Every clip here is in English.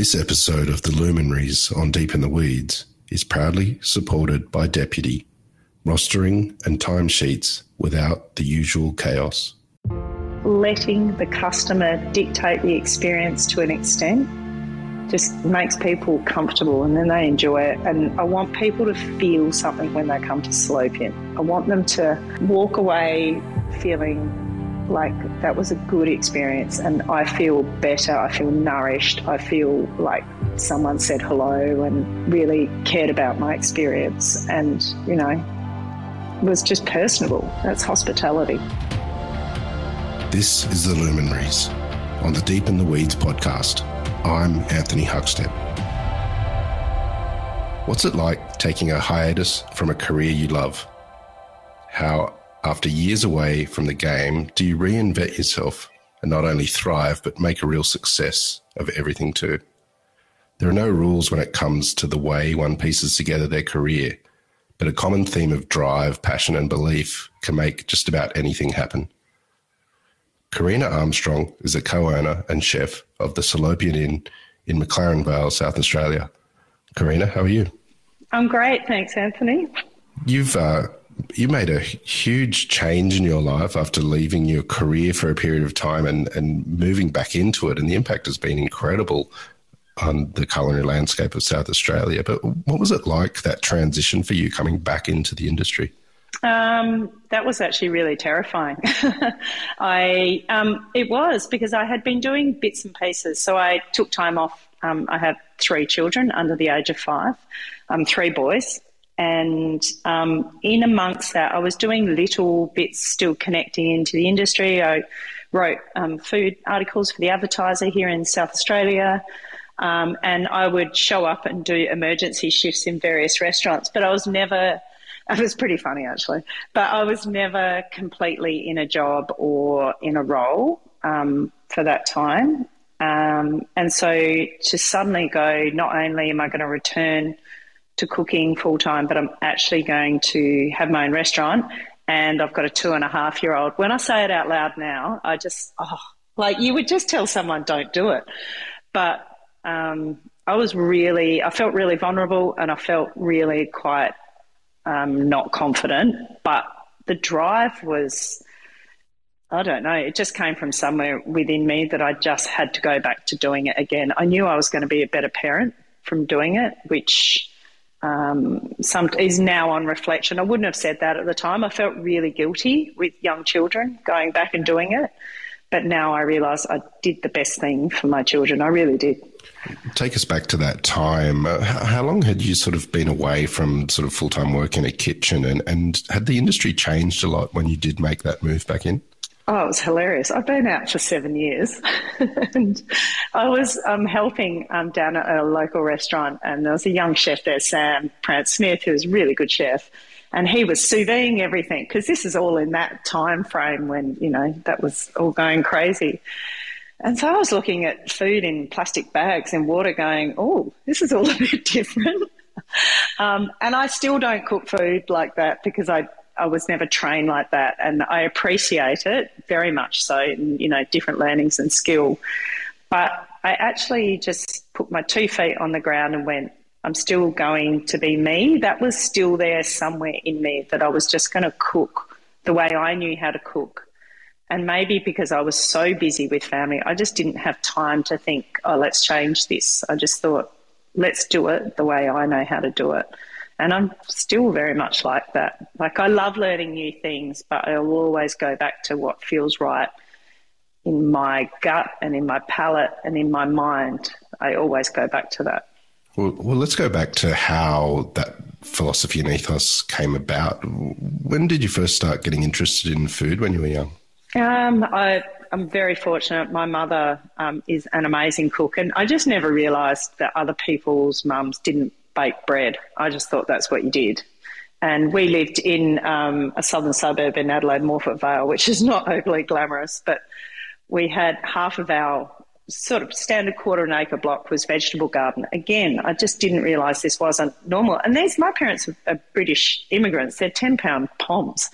This episode of The Luminaries on Deep in the Weeds is proudly supported by Deputy, rostering and timesheets without the usual chaos. Letting the customer dictate the experience to an extent just makes people comfortable and then they enjoy it. And I want people to feel something when they come to Salopian. I want them to walk away feeling like that was a good experience and I feel better, I feel nourished, I feel like someone said hello and really cared about my experience and, you know, was just personable. That's hospitality. This is The Luminaries on the Deep in the Weeds podcast. I'm Anthony Huckstep. What's it like taking a hiatus from a career you love? How after years away from the game, do you reinvent yourself and not only thrive, but make a real success of everything too? There are no rules when it comes to the way one pieces together their career, but a common theme of drive, passion, and belief can make just about anything happen. Karina Armstrong is a co owner and chef of the Salopian Inn in McLaren Vale, South Australia. Karina, how are you? I'm great, thanks, Anthony. You've uh, you made a huge change in your life after leaving your career for a period of time and, and moving back into it. And the impact has been incredible on the culinary landscape of South Australia. But what was it like, that transition for you coming back into the industry? Um, that was actually really terrifying. I um, it was because I had been doing bits and pieces. So I took time off. Um, I have three children under the age of five, um, three boys, and um, in amongst that, I was doing little bits still connecting into the industry. I wrote um, food articles for the advertiser here in South Australia. Um, and I would show up and do emergency shifts in various restaurants, but I was never, it was pretty funny actually, but I was never completely in a job or in a role um, for that time. Um, and so to suddenly go, not only am I going to return to cooking full time, but I'm actually going to have my own restaurant and I've got a two and a half year old. When I say it out loud now, I just, oh, like you would just tell someone, don't do it. But um, I was really, I felt really vulnerable and I felt really quite um, not confident. But the drive was, I don't know, it just came from somewhere within me that I just had to go back to doing it again. I knew I was going to be a better parent from doing it, which um, some is now on reflection. I wouldn't have said that at the time. I felt really guilty with young children going back and doing it, but now I realise I did the best thing for my children. I really did. Take us back to that time. Uh, how long had you sort of been away from sort of full time work in a kitchen, and, and had the industry changed a lot when you did make that move back in? Oh, it was hilarious. I've been out for seven years, and I was um, helping um, down at a local restaurant, and there was a young chef there, Sam Prance Smith, who was a really good chef, and he was sous videing everything because this is all in that time frame when you know that was all going crazy. And so I was looking at food in plastic bags and water, going, "Oh, this is all a bit different." Um, and I still don't cook food like that because I I was never trained like that, and I appreciate it very much. So, you know, different learnings and skill. But I actually just put my two feet on the ground and went, I'm still going to be me. That was still there somewhere in me that I was just going to cook the way I knew how to cook. And maybe because I was so busy with family, I just didn't have time to think, oh, let's change this. I just thought, let's do it the way I know how to do it. And I'm still very much like that. Like I love learning new things, but I'll always go back to what feels right in my gut and in my palate and in my mind. I always go back to that. Well, well, let's go back to how that philosophy and ethos came about. When did you first start getting interested in food when you were young? Um, I, am very fortunate. My mother um, is an amazing cook, and I just never realised that other people's mums didn't bake bread. I just thought that's what you did. And we lived in um, a southern suburb in Adelaide, Morphett Vale, which is not overly glamorous, but we had half of our sort of standard quarter an acre block was vegetable garden. Again, I just didn't realise this wasn't normal. And these, my parents are British immigrants. They're 10 pound poms.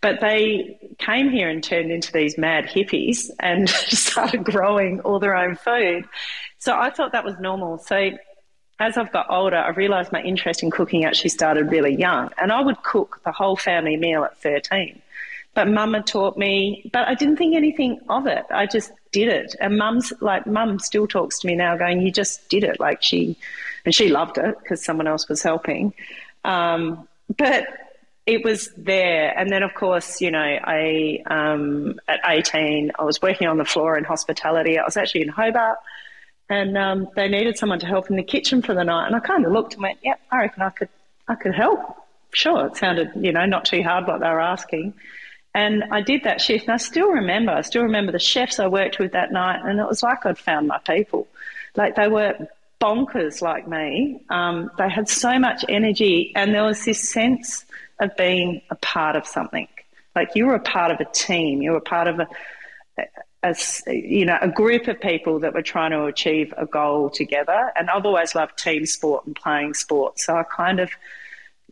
But they came here and turned into these mad hippies and started growing all their own food. So I thought that was normal. So as I've got older, I realised my interest in cooking actually started really young. And I would cook the whole family meal at 13. But mum had taught me, but I didn't think anything of it. I just did it. And mum's like, mum still talks to me now going, you just did it. Like she, and she loved it because someone else was helping. Um, but it was there. And then, of course, you know, I, um, at 18, I was working on the floor in hospitality. I was actually in Hobart and um, they needed someone to help in the kitchen for the night. And I kind of looked and went, "Yeah, I reckon I could, I could help." Sure, it sounded, you know, not too hard what they were asking. And I did that shift, and I still remember. I still remember the chefs I worked with that night, and it was like I'd found my people. Like they were bonkers like me. Um, they had so much energy, and there was this sense of being a part of something. Like you were a part of a team. You were part of a, a, you know, a group of people that were trying to achieve a goal together. And I've always loved team sport and playing sport. So I kind of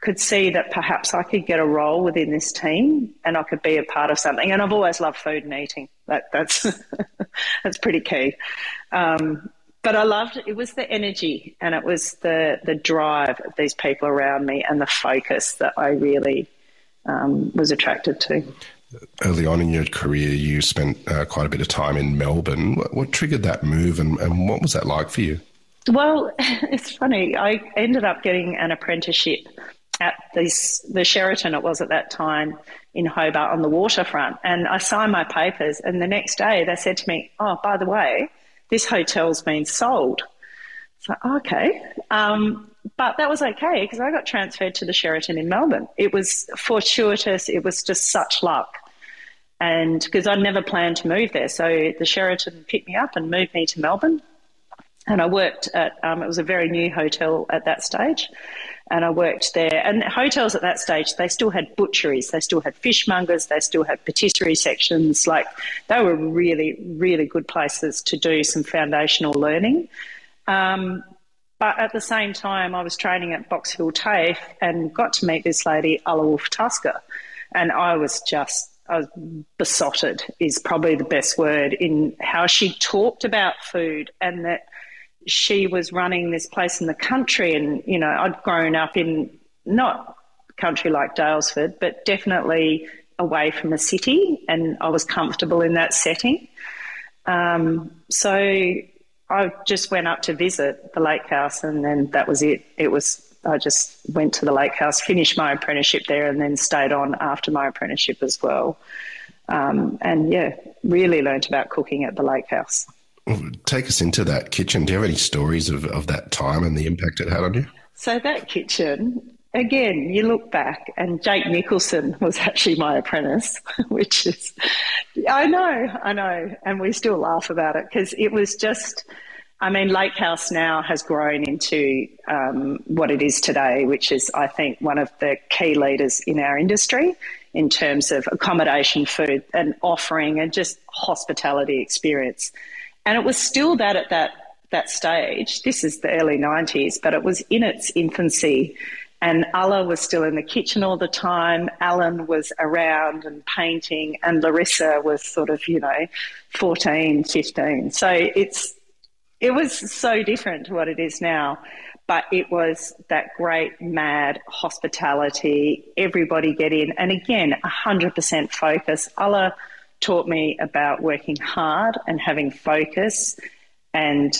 could see that perhaps I could get a role within this team and I could be a part of something. And I've always loved food and eating. That, that's, that's pretty key. Um, but I loved it was the energy and it was the, the drive of these people around me and the focus that I really um, was attracted to early on in your career, you spent uh, quite a bit of time in Melbourne. What, what triggered that move, and, and, what was that like for you? Well, it's funny. I ended up getting an apprenticeship at this, the Sheraton, it was at that time in Hobart on the waterfront. And I signed my papers, and the next day they said to me, Oh, by the way, this hotel's been sold. So, okay. Um, but that was okay because I got transferred to the Sheraton in Melbourne. It was fortuitous. It was just such luck. And because I'd never planned to move there. So the Sheraton picked me up and moved me to Melbourne. And I worked at, um, it was a very new hotel at that stage. And I worked there. And hotels at that stage, they still had butcheries, they still had fishmongers, they still had patisserie sections. Like they were really, really good places to do some foundational learning. Um, but at the same time, I was training at Box Hill TAFE and got to meet this lady, Alla Wolf Tasker. And I was just, I was besotted, is probably the best word, in how she talked about food and that she was running this place in the country. And, you know, I'd grown up in not country like Daylesford, but definitely away from a city, and I was comfortable in that setting. Um, so I just went up to visit the lake house and then that was it. It was, I just went to the lake house, finished my apprenticeship there, and then stayed on after my apprenticeship as well. Um, and yeah, really learnt about cooking at the lake house. Take us into that kitchen. Do you have any stories of, of that time and the impact it had on you? So, that kitchen, again, you look back, and Jake Nicholson was actually my apprentice, which is, I know, I know, and we still laugh about it because it was just, I mean, Lake House now has grown into um, what it is today, which is, I think, one of the key leaders in our industry in terms of accommodation, food, and offering, and just hospitality experience. And it was still that at that that stage. This is the early 90s, but it was in its infancy. And Alla was still in the kitchen all the time. Alan was around and painting, and Larissa was sort of, you know, 14, 15. So it's it was so different to what it is now. But it was that great mad hospitality, everybody get in. And again, 100% focus. Alla taught me about working hard and having focus and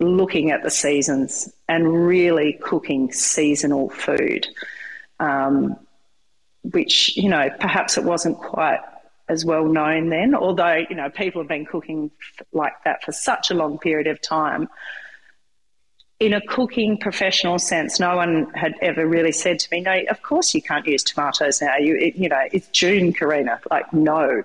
looking at the seasons and really cooking seasonal food, um, which, you know, perhaps it wasn't quite as well known then, although, you know, people have been cooking like that for such a long period of time. In a cooking professional sense, no one had ever really said to me, "No, of course you can't use tomatoes now. You, it, you know, it's June, Karina." Like, no.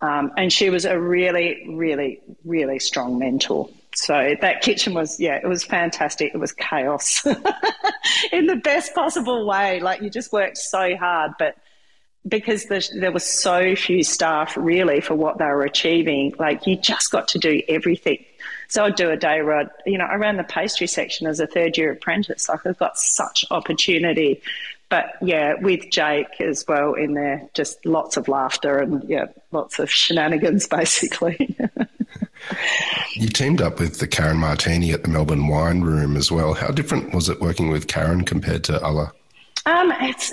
Um, and she was a really, really, really strong mentor. So that kitchen was, yeah, it was fantastic. It was chaos in the best possible way. Like you just worked so hard, but because there were so few staff really for what they were achieving, like you just got to do everything. So I'd do a day where I'd, you know, I ran the pastry section as a third year apprentice. Like I've got such opportunity, but yeah, with Jake as well in there, just lots of laughter and yeah, lots of shenanigans basically. you teamed up with the Karen Martini at the Melbourne Wine Room as well. How different was it working with Karen compared to Alla? Um, it's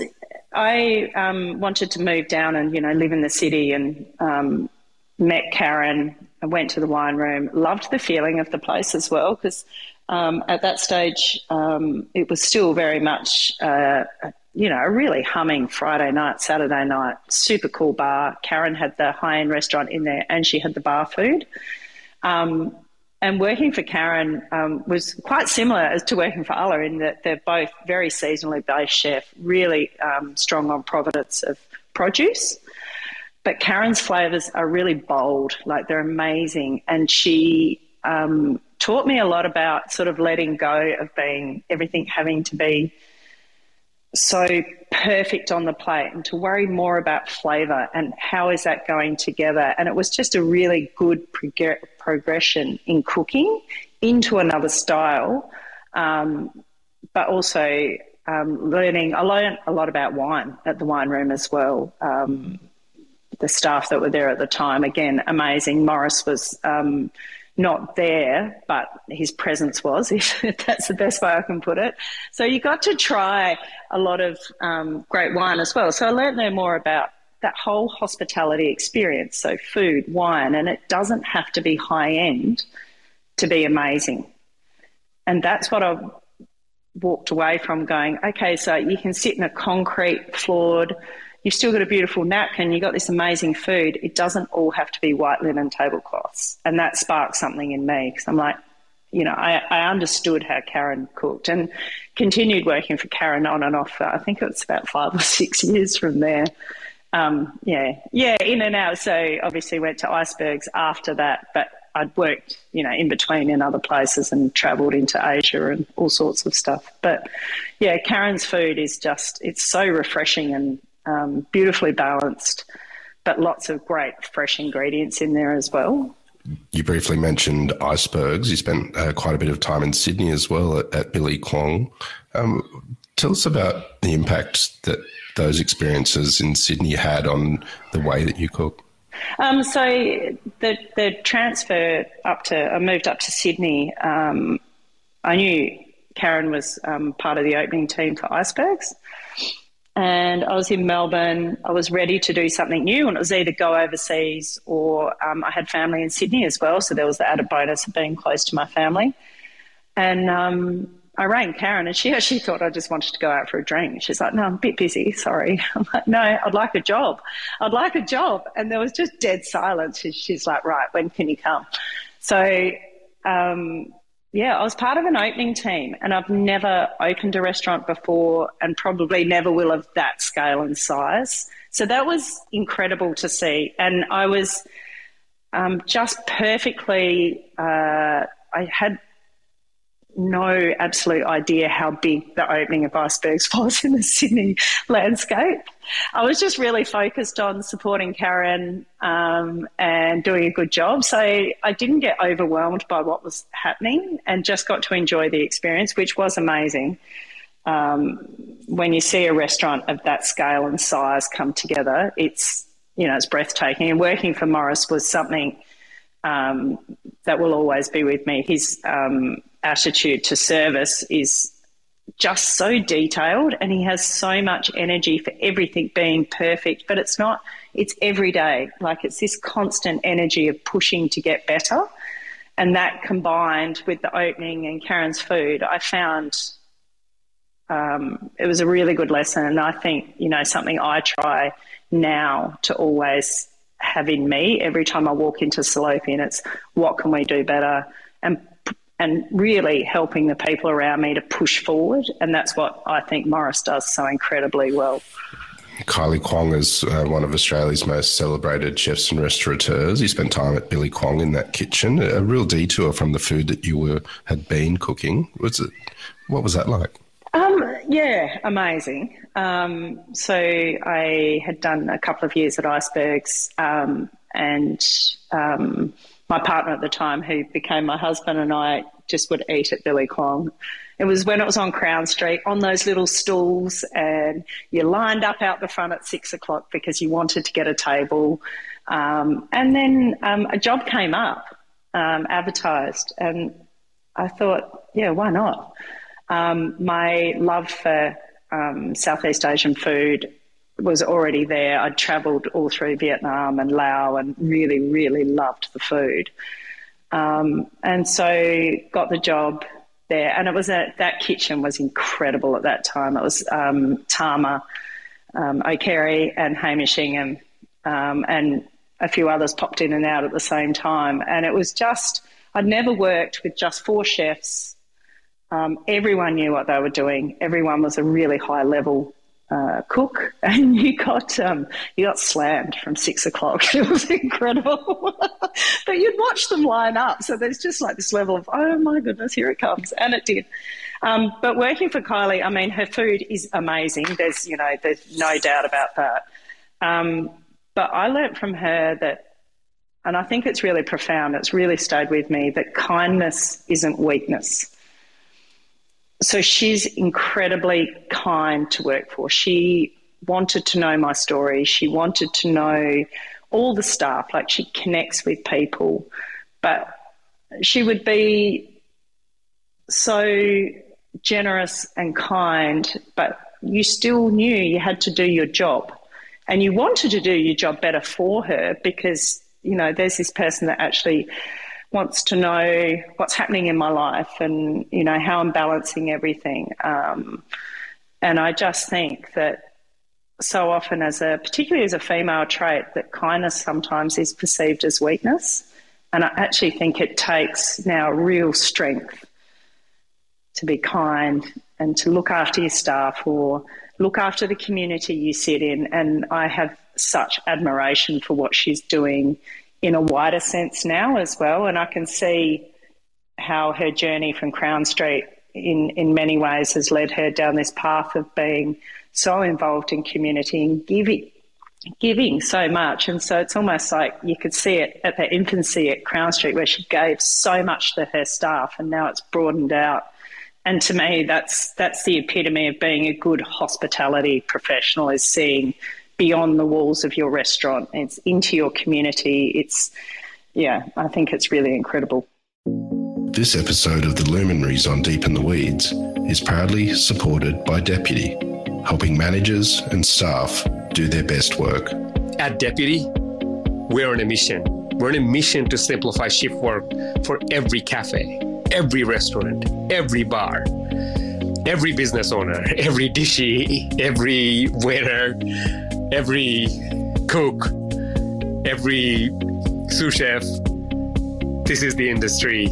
I um, wanted to move down and you know live in the city and um, met Karen. I went to the wine room, loved the feeling of the place as well because um, at that stage um, it was still very much uh, you know a really humming Friday night, Saturday night, super cool bar. Karen had the high end restaurant in there and she had the bar food. Um, and working for Karen um, was quite similar as to working for Alla in that they're both very seasonally based chef, really um, strong on provenance of produce. But Karen's flavors are really bold, like they're amazing. And she um, taught me a lot about sort of letting go of being everything having to be so perfect on the plate and to worry more about flavor and how is that going together. And it was just a really good prog- progression in cooking into another style, um, but also um, learning. I learned a lot about wine at the wine room as well. Um, the staff that were there at the time, again, amazing. Maurice was um, not there, but his presence was, if that's the best way I can put it. So you got to try a lot of um, great wine as well. So I learned there more about that whole hospitality experience. So food, wine, and it doesn't have to be high end to be amazing. And that's what I walked away from going, okay, so you can sit in a concrete floored you've still got a beautiful napkin, you've got this amazing food. It doesn't all have to be white linen tablecloths. And that sparked something in me because I'm like, you know, I, I, understood how Karen cooked and continued working for Karen on and off. I think it was about five or six years from there. Um, yeah, yeah, in and out. So obviously went to icebergs after that, but I'd worked, you know, in between in other places and travelled into Asia and all sorts of stuff. But yeah, Karen's food is just, it's so refreshing and um, beautifully balanced, but lots of great fresh ingredients in there as well. You briefly mentioned icebergs. You spent uh, quite a bit of time in Sydney as well at, at Billy Kwong. Um, tell us about the impact that those experiences in Sydney had on the way that you cook. Um, so the the transfer up to I moved up to Sydney. Um, I knew Karen was um, part of the opening team for Icebergs, and I was in Melbourne. I was ready to do something new, and it was either go overseas or um, I had family in Sydney as well, so there was the added bonus of being close to my family. And um, I rang Karen, and she actually thought I just wanted to go out for a drink. She's like, "No, I'm a bit busy. Sorry." I'm like, "No, I'd like a job. I'd like a job." And there was just dead silence. She's like, "Right, when can you come?" So um, yeah, I was part of an opening team and I've never opened a restaurant before and probably never will of that scale and size. So that was incredible to see. And I was um, just perfectly, uh, I had no absolute idea how big the opening of icebergs was in the Sydney landscape. I was just really focused on supporting Karen um, and doing a good job. So I didn't get overwhelmed by what was happening and just got to enjoy the experience, which was amazing. Um, when you see a restaurant of that scale and size come together, it's you know it's breathtaking. And working for Maurice was something um, that will always be with me. His um, attitude to service is just so detailed and he has so much energy for everything being perfect but it's not it's every day. Like it's this constant energy of pushing to get better. And that combined with the opening and karen's food i found um, it was a really good lesson. And i think you know something i try now to always have in me every time i walk into salopian it's what can we do better and and really helping the people around me to push forward. And that's what I think Maurice does so incredibly well. Kylie Kwong is uh, one of Australia's most celebrated chefs and restaurateurs. You spent time at Billy Kwong in that kitchen. A real detour from the food that you were had been cooking. Was it? What was that like? Um, yeah, amazing. Um, so I had done a couple of years at Icebergs, um, and um, my partner at the time, who became my husband, and I just would eat at Billy Kwong. It was when it was on Crown Street on those little stools, and you lined up out the front at six o'clock because you wanted to get a table. Um, and then um, a job came up, advertised, and I thought, yeah, why not? Um, my love for um, Southeast Asian food was already there. I'd travelled all through Vietnam and Laos and really, really loved the food. Um, and so got the job there. And it was a, that kitchen was incredible at that time. It was um, Tama, um, O'Kerry, and Hamish Ingham, um, and a few others popped in and out at the same time. And it was just, I'd never worked with just four chefs. Um, everyone knew what they were doing. Everyone was a really high level uh, cook, and you got um, you got slammed from six o'clock. It was incredible, but you'd watch them line up. So there's just like this level of oh my goodness, here it comes, and it did. Um, but working for Kylie, I mean, her food is amazing. There's you know there's no doubt about that. Um, but I learnt from her that, and I think it's really profound. It's really stayed with me that kindness isn't weakness so she's incredibly kind to work for. She wanted to know my story. She wanted to know all the stuff. Like she connects with people, but she would be so generous and kind, but you still knew you had to do your job. And you wanted to do your job better for her because, you know, there's this person that actually wants to know what's happening in my life and you know how I'm balancing everything. Um, and I just think that so often, as a particularly as a female trait, that kindness sometimes is perceived as weakness. And I actually think it takes now real strength to be kind and to look after your staff or look after the community you sit in. And I have such admiration for what she's doing in a wider sense now as well. And I can see how her journey from Crown Street in, in many ways has led her down this path of being so involved in community and giving giving so much and so it's almost like you could see it at the infancy at Crown Street where she gave so much to her staff and now it's broadened out and to me that's that's the epitome of being a good hospitality professional is seeing beyond the walls of your restaurant. It's into your community. It's, yeah, I think it's really incredible. This episode of The Luminaries on Deep in the Weeds is proudly supported by Deputy, helping managers and staff do their best work. At Deputy, we're on a mission. We're on a mission to simplify shift work for every cafe, every restaurant, every bar, every business owner, every dishy, every waiter, every cook, every sous chef, this is the industry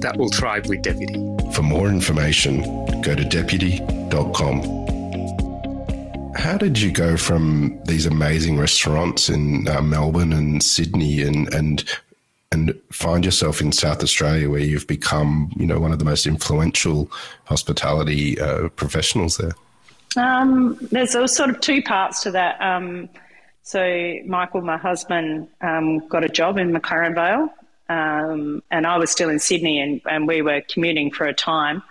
that will thrive with Deputy. For more information, go to deputy.com. How did you go from these amazing restaurants in uh, Melbourne and Sydney and, and and find yourself in South Australia where you've become, you know, one of the most influential hospitality uh, professionals there? Um, there's sort of two parts to that. Um, so Michael, my husband, um, got a job in McLaren Vale, um, and I was still in Sydney, and, and we were commuting for a time,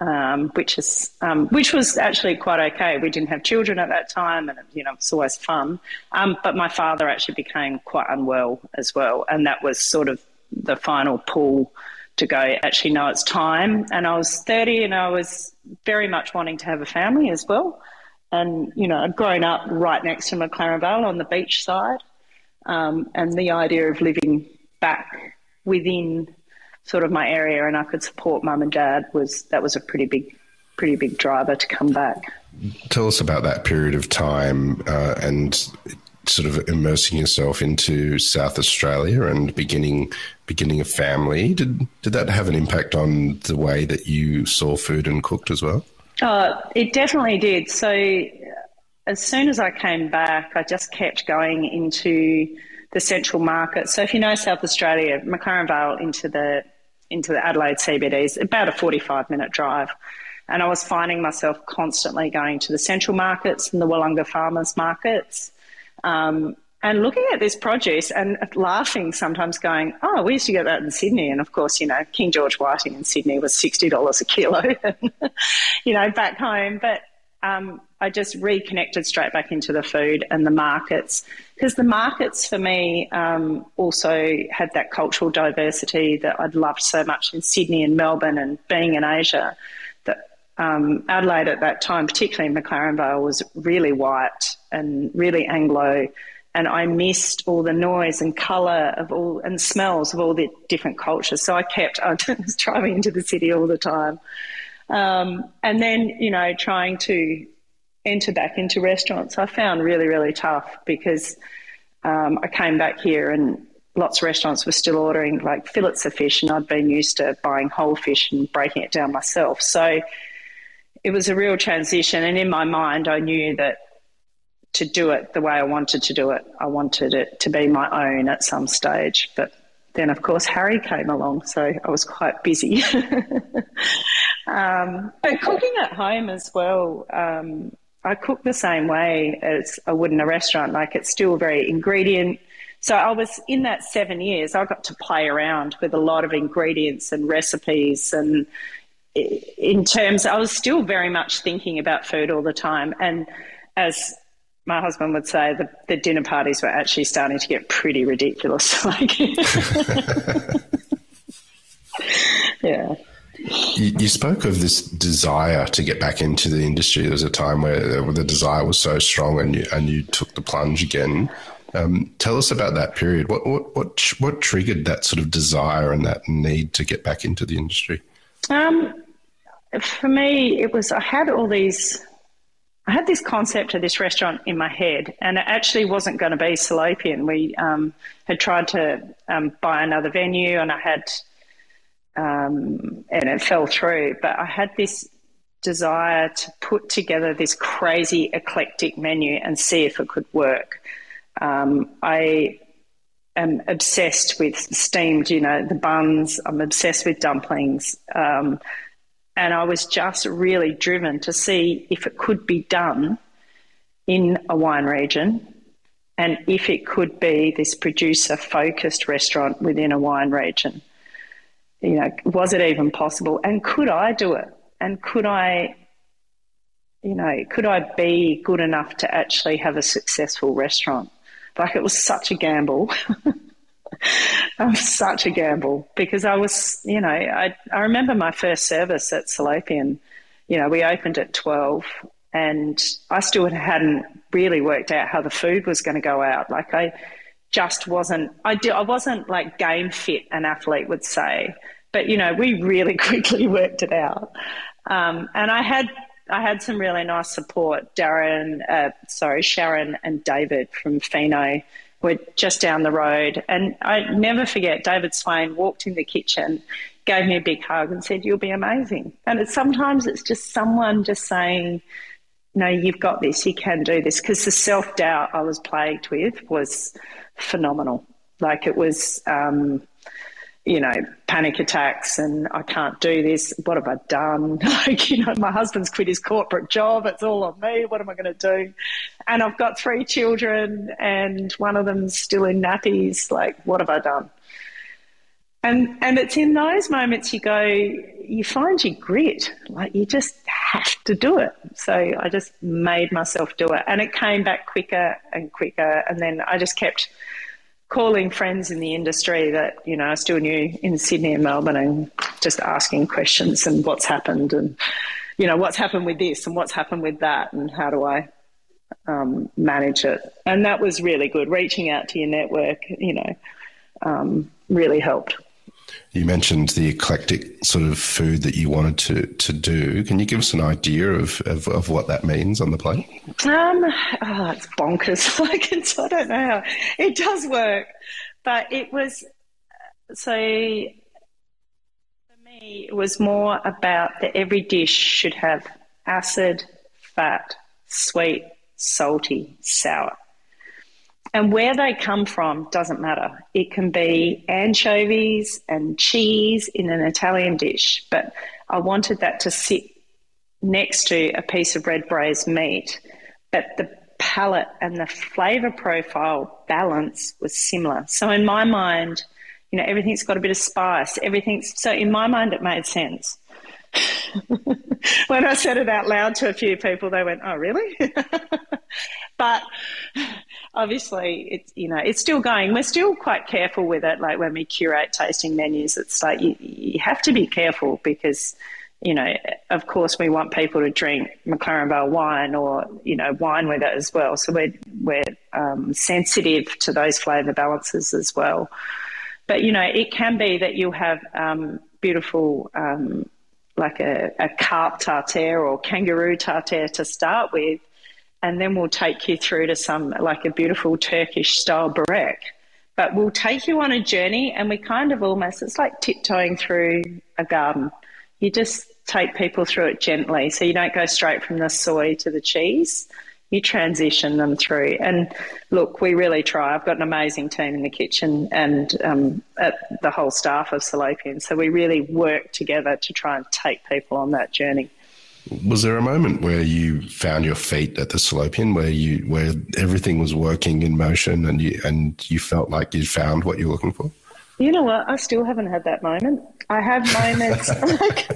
um, which is um, which was actually quite okay. We didn't have children at that time, and you know it's always fun. but my father actually became quite unwell as well, and that was sort of the final pull to go, actually, no, it's time. And I was 30 and I was very much wanting to have a family as well. And, you know, I'd grown up right next to McLaren Vale on the beach side. Um, and the idea of living back within sort of my area and I could support mum and dad was that was a pretty big pretty big driver to come back. Tell us about that period of time uh, and sort of immersing yourself into South Australia and beginning beginning a family. Did did that have an impact on the way that you saw food and cooked as well? Uh, it definitely did. So as soon as I came back, I just kept going into the central market. So if you know South Australia, McLaren Vale into the into the Adelaide CBD is about a 45 minute drive. And I was finding myself constantly going to the central markets and the Willunga farmers markets um, and looking at this produce and laughing sometimes going, oh, we used to get that in Sydney. And of course, you know, King George whiting in Sydney was $60 a kilo, you know, back home. But um, I just reconnected straight back into the food and the markets because the markets for me um, also had that cultural diversity that I'd loved so much in Sydney and Melbourne and being in Asia. Um, Adelaide at that time, particularly McLaren Vale, was really white and really Anglo and I missed all the noise and colour of all and smells of all the different cultures. So I kept I was driving into the city all the time, um, and then you know trying to enter back into restaurants. I found really really tough because um, I came back here and lots of restaurants were still ordering like fillets of fish, and I'd been used to buying whole fish and breaking it down myself. So it was a real transition, and in my mind, I knew that to do it the way I wanted to do it. I wanted it to be my own at some stage. But then, of course, Harry came along, so I was quite busy. um, but cooking at home as well, um, I cook the same way as I would in a restaurant. Like it's still very ingredient. So I was in that seven years, I got to play around with a lot of ingredients and recipes and in terms I was still very much thinking about food all the time and as my husband would say the, the dinner parties were actually starting to get pretty ridiculous. Like, yeah. You, you, spoke of this desire to get back into the industry. There was a time where the desire was so strong, and you and you took the plunge again. Um, tell us about that period. What what what what triggered that sort of desire and that need to get back into the industry? Um, for me, it was I had all these I had this concept of this restaurant in my head, and it actually wasn't going to be Salopian. We um, had tried to um, buy another venue, and I had, um, and it fell through. But I had this desire to put together this crazy eclectic menu and see if it could work. Um, I am obsessed with steamed, you know, the buns. I'm obsessed with dumplings. Um, and I was just really driven to see if it could be done in a wine region and if it could be this producer focused restaurant within a wine region. You know, was it even possible? And could I do it? And could I, you know, could I be good enough to actually have a successful restaurant? Like it was such a gamble. um, such a gamble because I was, you know, I, I remember my first service at Salopian. You know, we opened at 12 and I still hadn't really worked out how the food was going to go out. Like I just wasn't, I, do, I wasn't like game fit, an athlete would say. But, you know, we really quickly worked it out. Um, and I had I had some really nice support. Darren, uh, sorry, Sharon and David from Fino were just down the road. And I never forget, David Swain walked in the kitchen, gave me a big hug, and said, You'll be amazing. And it's, sometimes it's just someone just saying, No, you've got this, you can do this. Because the self doubt I was plagued with was phenomenal. Like it was, um, you know, panic attacks and I can't do this. What have I done? Like, you know, my husband's quit his corporate job. It's all on me. What am I going to do? And I've got three children and one of them's still in nappies. Like, what have I done? And, and it's in those moments you go, you find your grit. Like, you just have to do it. So I just made myself do it. And it came back quicker and quicker. And then I just kept calling friends in the industry that you know I still knew in Sydney and Melbourne, and just asking questions and what's happened, and you know what's happened with this and what's happened with that, and how do I um, manage it? And that was really good. Reaching out to your network, you know, um, really helped. You mentioned the eclectic sort of food that you wanted to, to do. Can you give us an idea of, of, of what that means on the plate? Um, oh, it's bonkers. like it's, I don't know how it does work, but it was so for me. It was more about that every dish should have acid, fat, sweet, salty, sour. And where they come from doesn't matter. It can be anchovies and cheese in an Italian dish, but I wanted that to sit next to a piece of red braised meat. But the palate and the flavour profile balance was similar. So in my mind, you know, everything's got a bit of spice. Everything's so in my mind it made sense. when I said it out loud to a few people, they went, "Oh, really?" but obviously, it's you know, it's still going. We're still quite careful with it. Like when we curate tasting menus, it's like you, you have to be careful because you know, of course, we want people to drink McLaren Vale wine or you know wine with it as well. So we're we're um, sensitive to those flavour balances as well. But you know, it can be that you have um, beautiful, um, like a, a carp tartare or kangaroo tartare to start with, and then we'll take you through to some like a beautiful Turkish style burek. But we'll take you on a journey, and we kind of almost it's like tiptoeing through a garden. You just take people through it gently. So you don't go straight from the soy to the cheese. You transition them through. And look, we really try. I've got an amazing team in the kitchen and um, the whole staff of Salopian. So we really work together to try and take people on that journey. Was there a moment where you found your feet at the Salopian, where you where everything was working in motion, and you and you felt like you found what you were looking for? You know what? I still haven't had that moment. I have moments like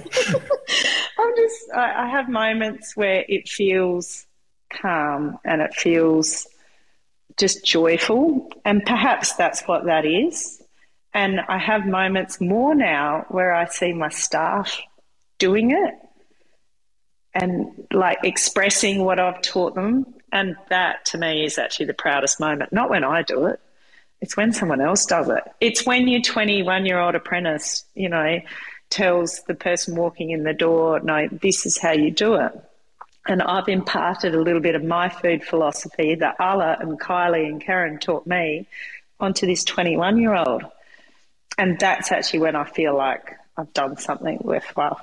I'm just I have moments where it feels calm and it feels just joyful, and perhaps that's what that is. And I have moments more now where I see my staff doing it and like expressing what I've taught them. And that to me is actually the proudest moment, not when I do it, it's when someone else does it. It's when your 21 year old apprentice, you know, tells the person walking in the door, no, this is how you do it. And I've imparted a little bit of my food philosophy that Alla and Kylie and Karen taught me onto this 21 year old. And that's actually when I feel like I've done something worthwhile.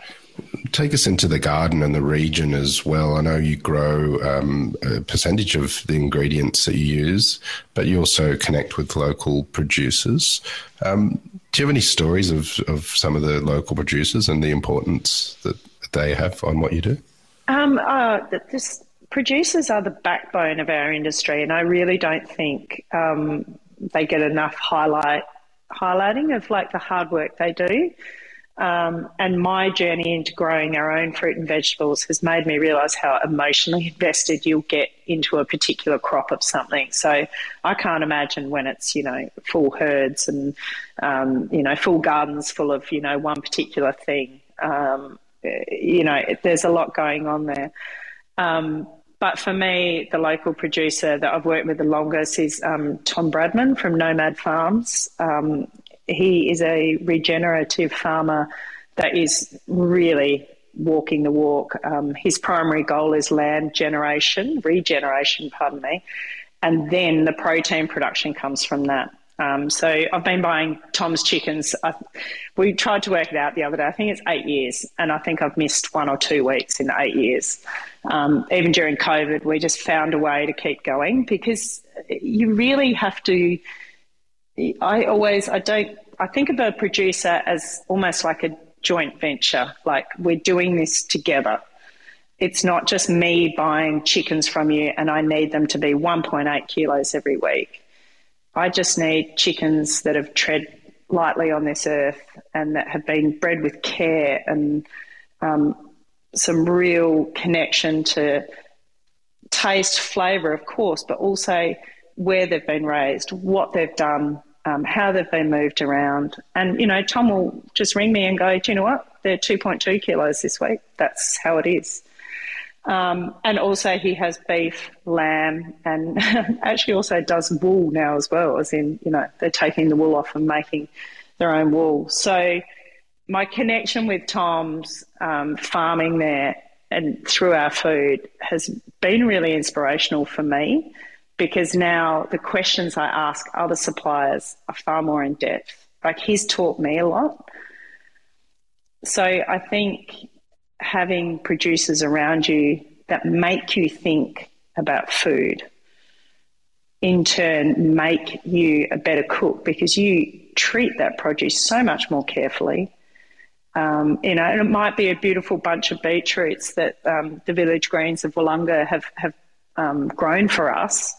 Take us into the garden and the region as well. I know you grow um, a percentage of the ingredients that you use, but you also connect with local producers. Um, do you have any stories of, of some of the local producers and the importance that they have on what you do? Um, uh, this, producers are the backbone of our industry, and I really don't think um, they get enough highlight highlighting of like the hard work they do. Um, and my journey into growing our own fruit and vegetables has made me realize how emotionally invested you'll get into a particular crop of something. So I can't imagine when it's, you know, full herds and, um, you know, full gardens full of, you know, one particular thing. Um, you know, there's a lot going on there. Um, but for me, the local producer that I've worked with the longest is um, Tom Bradman from Nomad Farms. He is a regenerative farmer that is really walking the walk. Um, his primary goal is land generation, regeneration, pardon me, and then the protein production comes from that. Um, so I've been buying Tom's chickens. I, we tried to work it out the other day. I think it's eight years, and I think I've missed one or two weeks in eight years. Um, even during COVID, we just found a way to keep going because you really have to I always, I don't, I think of a producer as almost like a joint venture, like we're doing this together. It's not just me buying chickens from you and I need them to be 1.8 kilos every week. I just need chickens that have tread lightly on this earth and that have been bred with care and um, some real connection to taste, flavour, of course, but also where they've been raised, what they've done, um, how they've been moved around. And, you know, Tom will just ring me and go, do you know what? They're 2.2 kilos this week. That's how it is. Um, and also he has beef, lamb, and actually also does wool now as well, as in, you know, they're taking the wool off and making their own wool. So my connection with Tom's um, farming there and through our food has been really inspirational for me because now the questions I ask other suppliers are far more in depth. Like he's taught me a lot. So I think having producers around you that make you think about food in turn make you a better cook because you treat that produce so much more carefully. Um, you know, and it might be a beautiful bunch of beetroots that um, the village greens of Willunga have, have um, grown for us.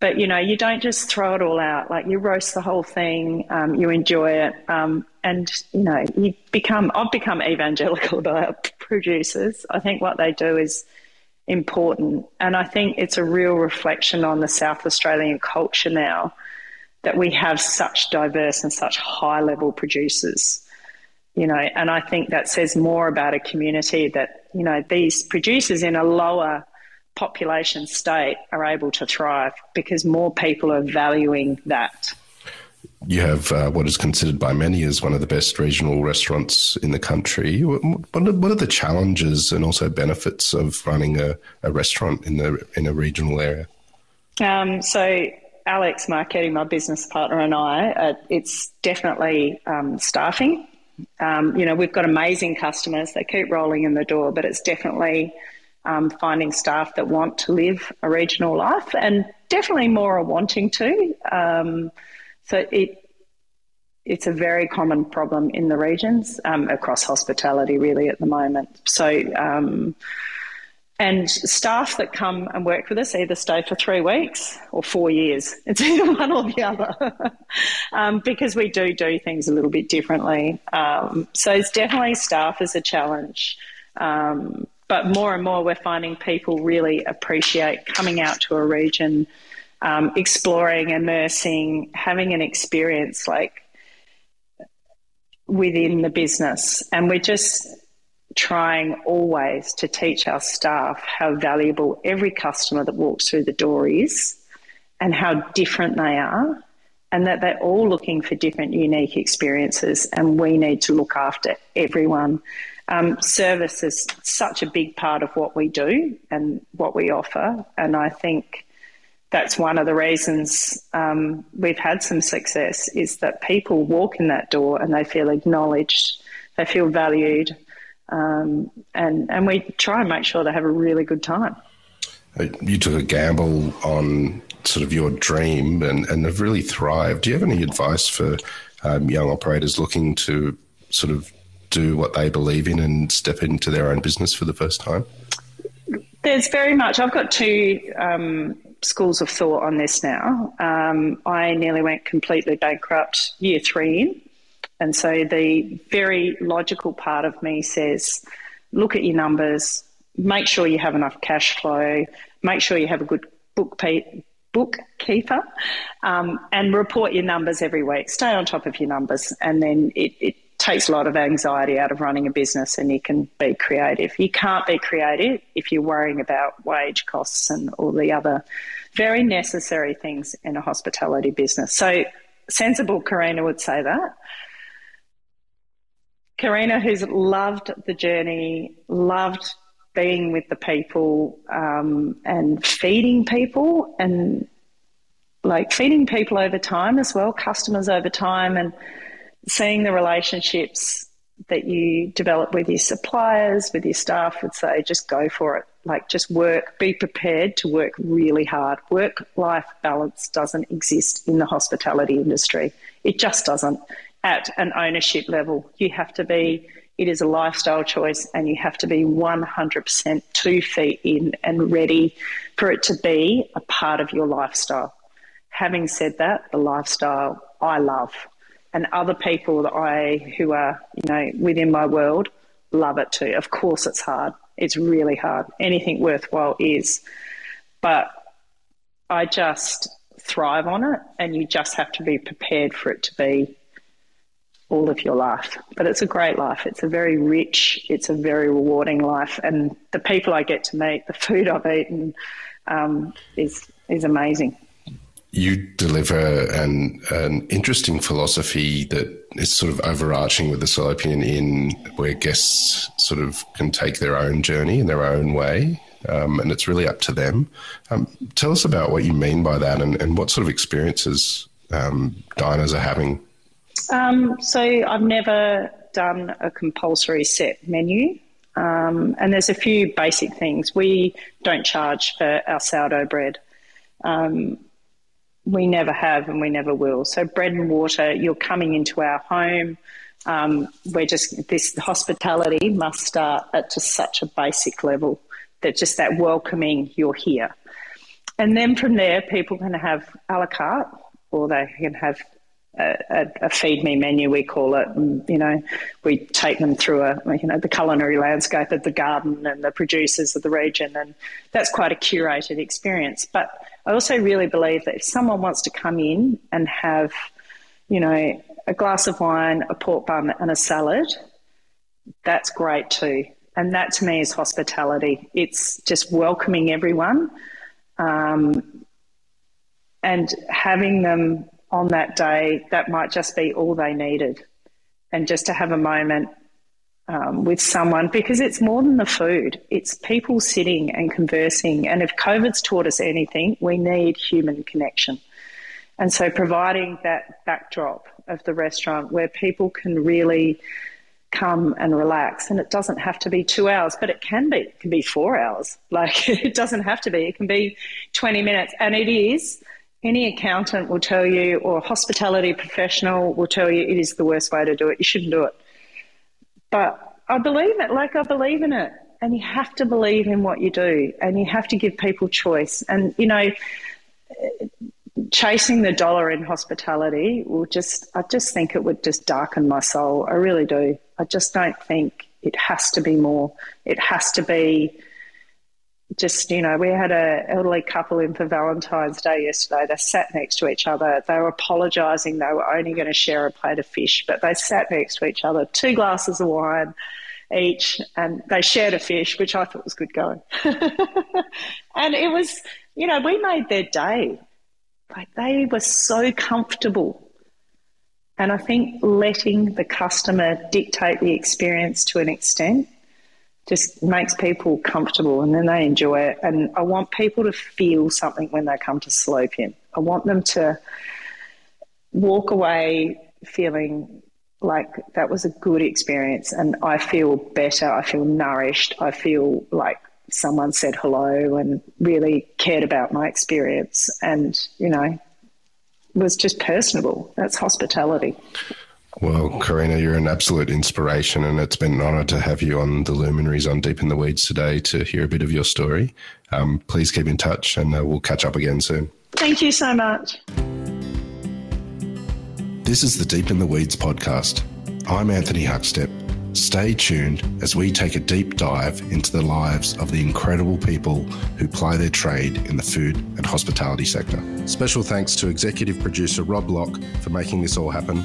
But you know, you don't just throw it all out. Like you roast the whole thing, um, you enjoy it, um, and you know, you become. I've become evangelical about producers. I think what they do is important, and I think it's a real reflection on the South Australian culture now that we have such diverse and such high level producers. You know, and I think that says more about a community that you know these producers in a lower population state are able to thrive because more people are valuing that. You have uh, what is considered by many as one of the best regional restaurants in the country. What are, what are the challenges and also benefits of running a, a restaurant in the in a regional area? Um, so Alex Marchetti, my business partner, and I, uh, it's definitely um, staffing. Um, you know, we've got amazing customers; they keep rolling in the door, but it's definitely um, finding staff that want to live a regional life, and definitely more are wanting to. Um, so it it's a very common problem in the regions um, across hospitality, really, at the moment. So. Um, and staff that come and work with us either stay for three weeks or four years. It's either one or the other um, because we do do things a little bit differently. Um, so it's definitely staff is a challenge. Um, but more and more, we're finding people really appreciate coming out to a region, um, exploring, immersing, having an experience like within the business. And we're just trying always to teach our staff how valuable every customer that walks through the door is and how different they are and that they're all looking for different unique experiences and we need to look after everyone um, service is such a big part of what we do and what we offer, and I think that's one of the reasons um, we've had some success is that people walk in that door and they feel acknowledged, they feel valued, um, and and we try and make sure they have a really good time. Uh, you took a gamble on sort of your dream and, and have really thrived. Do you have any advice for um, young operators looking to sort of do what they believe in and step into their own business for the first time? There's very much. I've got two um, schools of thought on this now. Um, I nearly went completely bankrupt year three in. And so the very logical part of me says, look at your numbers, make sure you have enough cash flow, make sure you have a good book bookkeeper, um, and report your numbers every week. Stay on top of your numbers, and then it, it takes a lot of anxiety out of running a business and you can be creative. You can't be creative if you're worrying about wage costs and all the other very necessary things in a hospitality business. So, sensible Karina would say that. Karina, who's loved the journey, loved being with the people um, and feeding people and like feeding people over time as well, customers over time, and seeing the relationships that you develop with your suppliers, with your staff, would say just go for it. Like just work, be prepared to work really hard. Work life balance doesn't exist in the hospitality industry. It just doesn't at an ownership level. You have to be, it is a lifestyle choice, and you have to be 100% two feet in and ready for it to be a part of your lifestyle. Having said that, the lifestyle I love and other people that I who are you know within my world love it too. Of course, it's hard. It's really hard. Anything worthwhile is, but I just thrive on it, and you just have to be prepared for it to be all of your life. But it's a great life. It's a very rich. It's a very rewarding life, and the people I get to meet, the food I've eaten, um, is is amazing you deliver an an interesting philosophy that is sort of overarching with the Salopian Inn, where guests sort of can take their own journey in their own way, um, and it's really up to them. Um, tell us about what you mean by that, and, and what sort of experiences um, diners are having. Um, so I've never done a compulsory set menu. Um, and there's a few basic things. We don't charge for our sourdough bread. Um, we never have and we never will. So, bread and water, you're coming into our home. Um, we're just, this hospitality must start at just such a basic level that just that welcoming, you're here. and then from there, people can have a la carte or they can have a, a, feed me menu, we call it. And, you know, we take them through a, you know, the culinary landscape of the garden and the producers of the region. And that's quite a curated experience. But I also really believe that if someone wants to come in and have, you know, a glass of wine, a pork bun, and a salad, that's great too. And that to me is hospitality. It's just welcoming everyone um, and having them on that day, that might just be all they needed. And just to have a moment um, with someone because it's more than the food, it's people sitting and conversing. And if COVID's taught us anything, we need human connection. And so providing that backdrop of the restaurant where people can really come and relax. And it doesn't have to be two hours, but it can be. It can be four hours. Like it doesn't have to be. It can be 20 minutes. And it is. Any accountant will tell you, or hospitality professional will tell you, it is the worst way to do it. You shouldn't do it. But I believe it. Like I believe in it. And you have to believe in what you do. And you have to give people choice. And, you know, chasing the dollar in hospitality will just, I just think it would just darken my soul. I really do. I just don't think it has to be more. It has to be just, you know, we had an elderly couple in for Valentine's Day yesterday. They sat next to each other. They were apologising they were only going to share a plate of fish, but they sat next to each other, two glasses of wine each, and they shared a fish, which I thought was good going. and it was, you know, we made their day. Like they were so comfortable. And I think letting the customer dictate the experience to an extent just makes people comfortable and then they enjoy it. And I want people to feel something when they come to Salopian. I want them to walk away feeling like that was a good experience and I feel better, I feel nourished, I feel like someone said hello and really cared about my experience and, you know, was just personable. That's hospitality. Well, Karina, you're an absolute inspiration, and it's been an honour to have you on the Luminaries on Deep in the Weeds today to hear a bit of your story. Um, please keep in touch, and uh, we'll catch up again soon. Thank you so much. This is the Deep in the Weeds podcast. I'm Anthony Huckstep Stay tuned as we take a deep dive into the lives of the incredible people who ply their trade in the food and hospitality sector. Special thanks to executive producer Rob Locke for making this all happen.